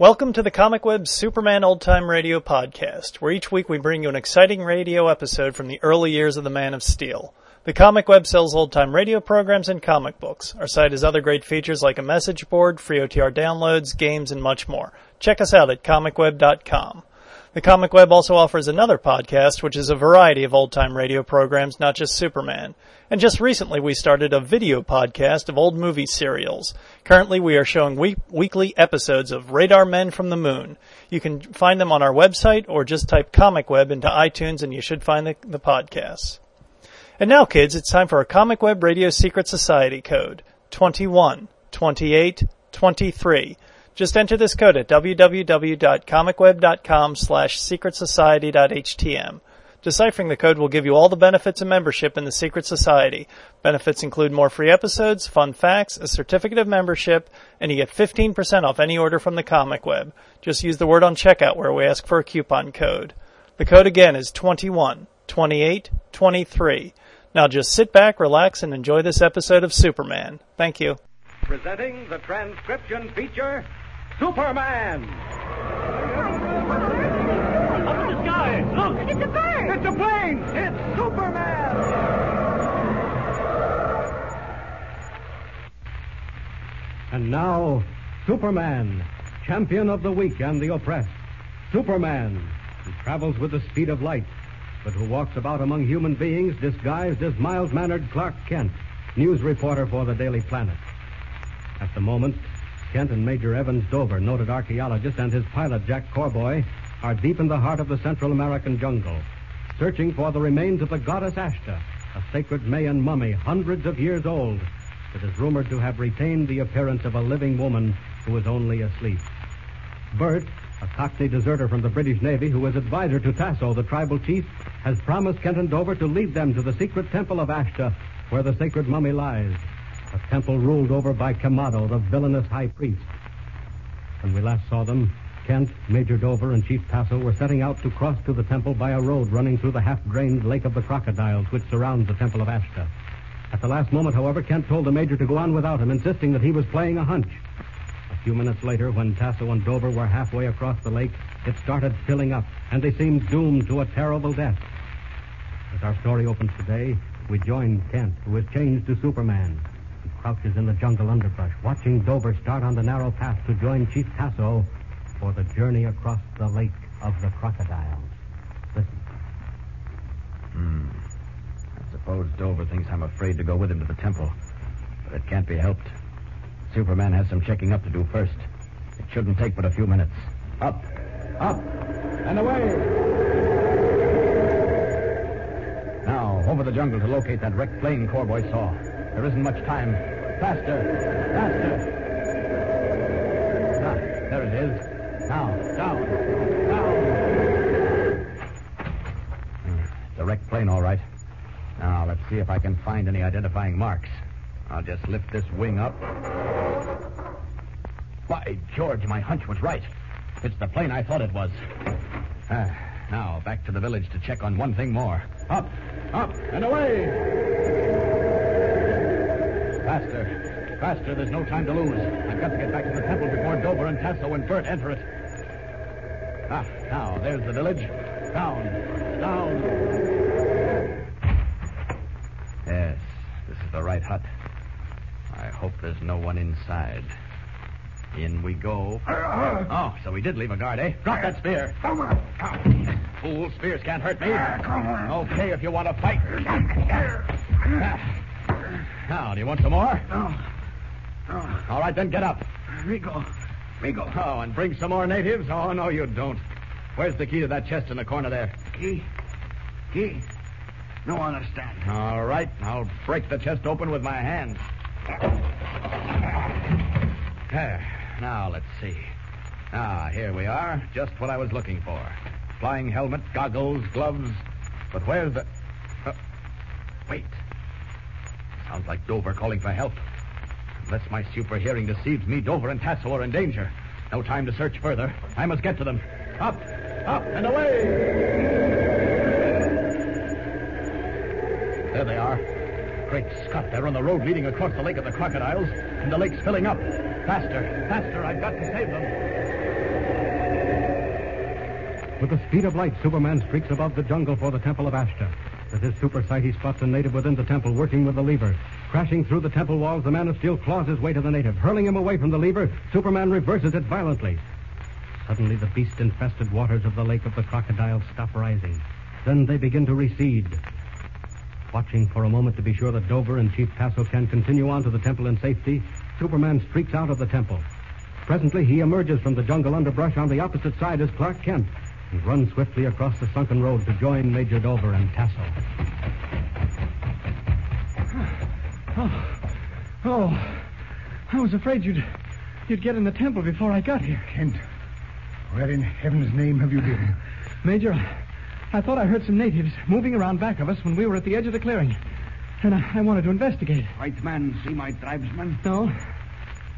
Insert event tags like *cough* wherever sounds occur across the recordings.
Welcome to the Comic Web Superman Old Time Radio podcast, where each week we bring you an exciting radio episode from the early years of the Man of Steel. The Comic Web sells old time radio programs and comic books. Our site has other great features like a message board, free OTR downloads, games, and much more. Check us out at comicweb.com. The Comic Web also offers another podcast, which is a variety of old time radio programs, not just Superman. And just recently we started a video podcast of old movie serials. Currently we are showing week- weekly episodes of Radar Men from the Moon. You can find them on our website or just type Comic Web into iTunes and you should find the, the podcasts. And now kids, it's time for our Comic Web Radio Secret Society code. 21, 28, 23. Just enter this code at www.comicweb.com slash secretsociety.htm. Deciphering the code will give you all the benefits of membership in the Secret Society. Benefits include more free episodes, fun facts, a certificate of membership, and you get 15% off any order from the Comic Web. Just use the word on checkout where we ask for a coupon code. The code again is 21, 28, 23. Now just sit back, relax, and enjoy this episode of Superman. Thank you. Presenting the transcription feature, Superman. Up in the sky! Look! It's a bird! It's a plane! It's Superman! And now, Superman, champion of the weak and the oppressed. Superman, who travels with the speed of light, but who walks about among human beings disguised as mild mannered Clark Kent, news reporter for the Daily Planet. At the moment, Kent and Major Evans Dover, noted archaeologist, and his pilot, Jack Corboy, are deep in the heart of the Central American jungle, searching for the remains of the goddess Ashta, a sacred Mayan mummy hundreds of years old that is rumored to have retained the appearance of a living woman who is only asleep. Bert, a Cockney deserter from the British Navy who is advisor to Tasso, the tribal chief, has promised Kent and Dover to lead them to the secret temple of Ashta, where the sacred mummy lies. A temple ruled over by Kamado, the villainous high priest. When we last saw them, Kent, Major Dover, and Chief Tasso were setting out to cross to the temple by a road running through the half-drained Lake of the Crocodiles, which surrounds the Temple of Ashta. At the last moment, however, Kent told the Major to go on without him, insisting that he was playing a hunch. A few minutes later, when Tasso and Dover were halfway across the lake, it started filling up, and they seemed doomed to a terrible death. As our story opens today, we join Kent, who is changed to Superman. He crouches in the jungle underbrush, watching Dover start on the narrow path to join Chief Tasso for the journey across the Lake of the Crocodiles. Listen. Hmm. I suppose Dover thinks I'm afraid to go with him to the temple. But it can't be helped. Superman has some checking up to do first. It shouldn't take but a few minutes. Up, up, and away! Now, over the jungle to locate that wrecked plane Corboy saw. There isn't much time. Faster, faster. Ah, there it is. Now, down, down. Hmm, wrecked plane, all right. Now, let's see if I can find any identifying marks. I'll just lift this wing up. By George, my hunch was right. It's the plane I thought it was. Ah, now, back to the village to check on one thing more. Up, up, and away! Faster. There's no time to lose. I've got to get back to the temple before Dover and Tasso and Bert enter it. Ah, now, there's the village. Down, down. Yes, this is the right hut. I hope there's no one inside. In we go. Oh, so we did leave a guard, eh? Drop that spear. Come on. Come. Fool, spears can't hurt me. Come on. Okay, if you want to fight. Ah. Now, do you want some more? All right, then get up. Rico. Rico. Oh, and bring some more natives? Oh, no, you don't. Where's the key to that chest in the corner there? Key. Key. No understand. All right, I'll break the chest open with my hands. There. Now, let's see. Ah, here we are. Just what I was looking for. Flying helmet, goggles, gloves. But where's the... Uh, wait. Sounds like Dover calling for help. Unless my super hearing deceives me, Dover and Tasso are in danger. No time to search further. I must get to them. Up, up, and away! There they are. Great Scott, they're on the road leading across the Lake of the Crocodiles, and the lake's filling up. Faster, faster, I've got to save them. With the speed of light, Superman streaks above the jungle for the Temple of Ashta. With his super sight, he spots a native within the temple working with the lever. Crashing through the temple walls, the man of steel claws his way to the native. Hurling him away from the lever, Superman reverses it violently. Suddenly, the beast infested waters of the lake of the crocodiles stop rising. Then they begin to recede. Watching for a moment to be sure that Dover and Chief Tasso can continue on to the temple in safety, Superman streaks out of the temple. Presently, he emerges from the jungle underbrush on the opposite side as Clark Kent and runs swiftly across the sunken road to join Major Dover and Tasso. Oh, oh, I was afraid you'd you'd get in the temple before I got here. Kent, where in heaven's name have you been? Major, I thought I heard some natives moving around back of us when we were at the edge of the clearing. And I, I wanted to investigate. White man, see my tribesmen? No.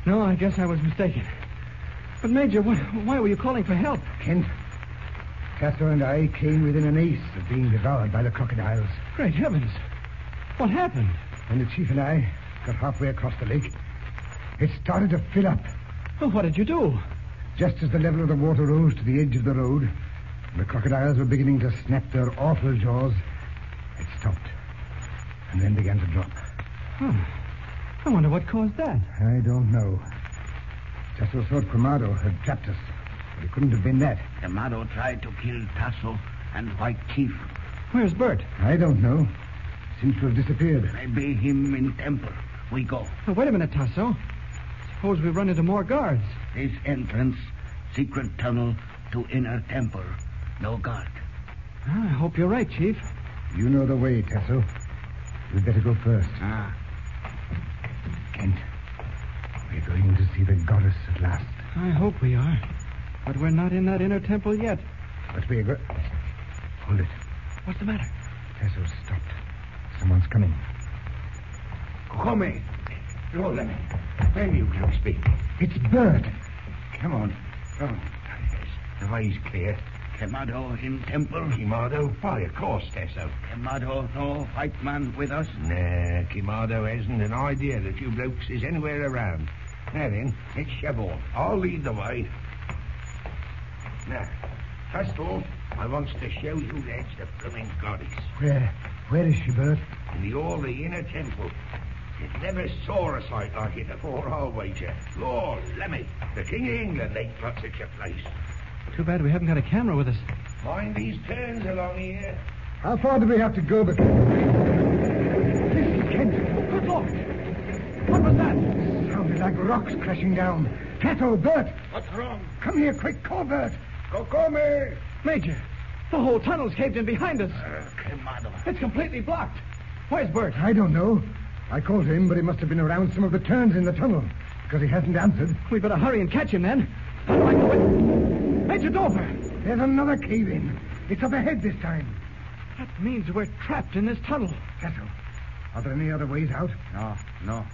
No, I guess I was mistaken. But, Major, wh- why were you calling for help? Kent, Tasso and I came within an ace of being devoured by the crocodiles. Great heavens. What happened? When the chief and I got halfway across the lake, it started to fill up. Well, what did you do? Just as the level of the water rose to the edge of the road, and the crocodiles were beginning to snap their awful jaws, it stopped. And then began to drop. Oh, I wonder what caused that. I don't know. Tasso thought Quemado had trapped us, but it couldn't have been that. Amado tried to kill Tasso and White Chief. Where's Bert? I don't know. Seems to have disappeared. Maybe him in temple. We go. Oh, wait a minute, Tasso. Suppose we run into more guards. This entrance, secret tunnel to inner temple. No guard. I hope you're right, Chief. You know the way, Tasso. We'd better go first. Ah, Kent, we're going to see the goddess at last. I hope we are. But we're not in that inner temple yet. But we're go- Hold it. What's the matter? Tasso stopped. Someone's coming. come. Me. When you can speak. It's Bert. Come on. Oh, yes. The way's clear. Quemado in temple. Quemado? Why, of course, Tesso. Quemado, no white man with us. Nah, Quemado hasn't an idea that you blokes is anywhere around. Now then, let's shove off. I'll lead the way. Now, first off, I wants to show you that's the blooming goddess. Where? Where is she, Bert? In the all the inner temple. You never saw a sight like it before, I'll wager. Lord, Lemmy, the King of England ain't got such a place. Too bad we haven't got a camera with us. Mind these turns along here. How far do we have to go before... Listen, Kent. Good Lord! What was that? Sounded like rocks crashing down. Tasso, Bert, What's wrong? come here quick. Call Bert. Go, come here. Major, the whole tunnel's caved in behind us. Uh, It's completely blocked. Where's Bert? I don't know. I called him, but he must have been around some of the turns in the tunnel. Because he hasn't answered. We better hurry and catch him then. How do I do it? Major Dover! There's another cave in. It's up ahead this time. That means we're trapped in this tunnel. Tasso, are there any other ways out? No, no.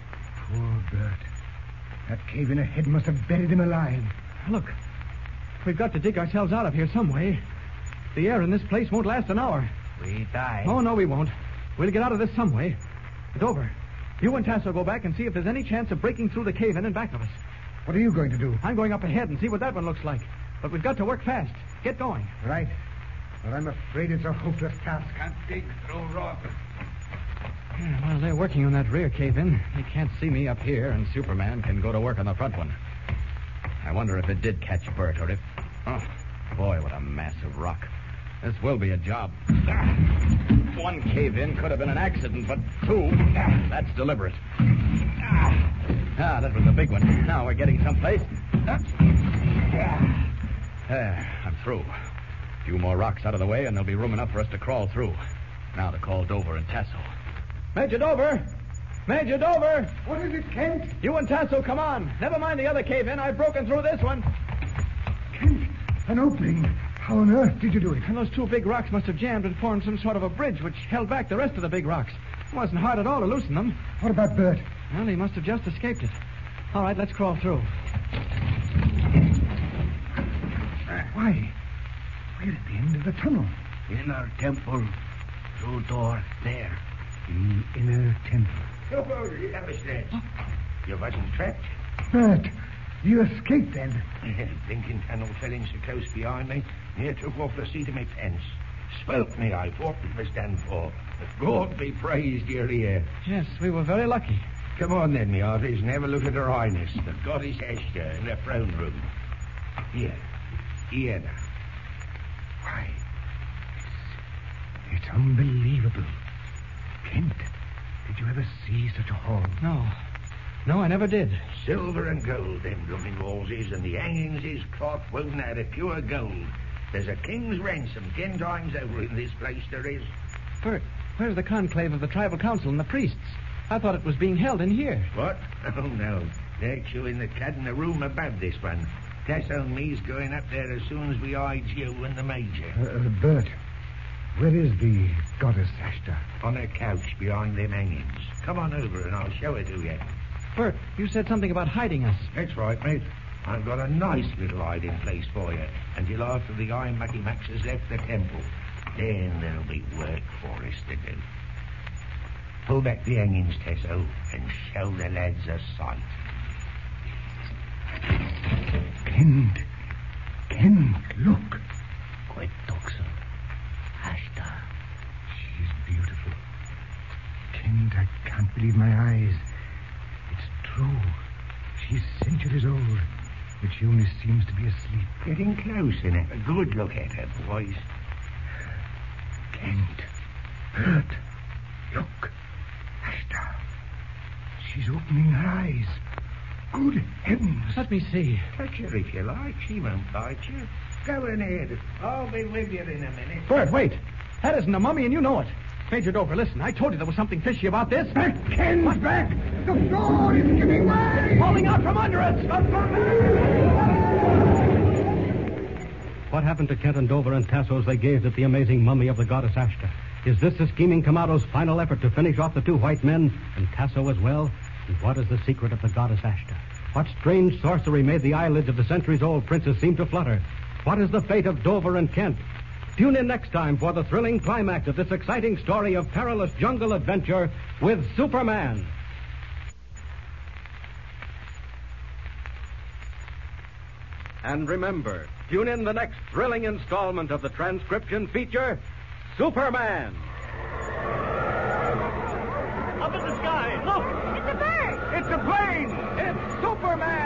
Poor Bert. That cave in ahead must have buried him alive. Look, we've got to dig ourselves out of here some way. The air in this place won't last an hour. We die. Oh, no, we won't. We'll get out of this some way. It's over. you and Tasso go back and see if there's any chance of breaking through the cave in and back of us. What are you going to do? I'm going up ahead and see what that one looks like. But we've got to work fast. Get going. Right. But I'm afraid it's a hopeless task. Can't dig through rock. Yeah, While they're working on that rear cave in, they can't see me up here, and Superman can go to work on the front one. I wonder if it did catch Bert, or if. Oh, boy, what a mass of rock. This will be a job. One cave in could have been an accident, but two, that's deliberate. Ah, that was a big one. Now we're getting someplace. There, I'm through. A few more rocks out of the way, and there'll be room enough for us to crawl through. Now to call Dover and Tasso. Major Dover! Major Dover! What is it, Kent? You and Tasso, come on. Never mind the other cave in. I've broken through this one. Kent, an opening. How on earth did you do it? And those two big rocks must have jammed and formed some sort of a bridge which held back the rest of the big rocks. It wasn't hard at all to loosen them. What about Bert? Well, he must have just escaped it. All right, let's crawl through. Why? We're at the end of the tunnel. Inner temple. Through door there. The inner temple. Oh, let me stand. You wasn't trapped? Bert, You escaped then? Blinking tunnel fell in so close behind me, near took off the seat of my pants. Spoke me, I thought it was done for. God be praised you're here. Yes, we were very lucky. Come on then, me hearties, and have a look at her highness, the goddess Esther, in the throne room. Here. Here now. Why, it's, it's unbelievable. Kent, did you ever see such a hall? No. No, I never did. Silver and gold, them blooming walls is, and the hangings is cloth woven out of pure gold. There's a king's ransom ten times over in this place, there is. Bert, where's the conclave of the tribal council and the priests? I thought it was being held in here. What? *laughs* Oh, no. They're chewing the cud in the room above this one. Tessa and me's going up there as soon as we hide you and the major. Uh, uh, Bert, where is the goddess Ashtar? On a couch behind them hangings. Come on over and I'll show it to you. Bert, you said something about hiding us. That's right, mate. I've got a nice little hiding place for you until after the Iron Mucky Max has left the temple. Then there'll be work for us to do. Pull back the hangings, Tesso, and show the lads a sight. Kent. Kent, look. Quite Doxon. Ashtar. She's beautiful. Kent, I can't believe my eyes. It's true. She's centuries old, but she only seems to be asleep. Getting close, innit? A good look at her, boys. Kent. Bert. Look. Ashtar. She's opening her eyes. Good heavens. Let me see. Touch her if you like. She won't bite you. Go ahead. I'll be with you in a minute. Bert, wait. That isn't a mummy, and you know it. Major Dover, listen. I told you there was something fishy about this. Back, Kent, back. The floor is giving way. Falling out from under us. What happened to Kent and Dover and Tasso as they gazed at the amazing mummy of the goddess Ashta? Is this the scheming Kamado's final effort to finish off the two white men and Tasso as well? And what is the secret of the goddess Ashta? What strange sorcery made the eyelids of the centuries-old princess seem to flutter? What is the fate of Dover and Kent? Tune in next time for the thrilling climax of this exciting story of perilous jungle adventure with Superman. And remember, tune in the next thrilling installment of the transcription feature, Superman. Up in the sky, look! It's a bird. It's a plane! It's Superman!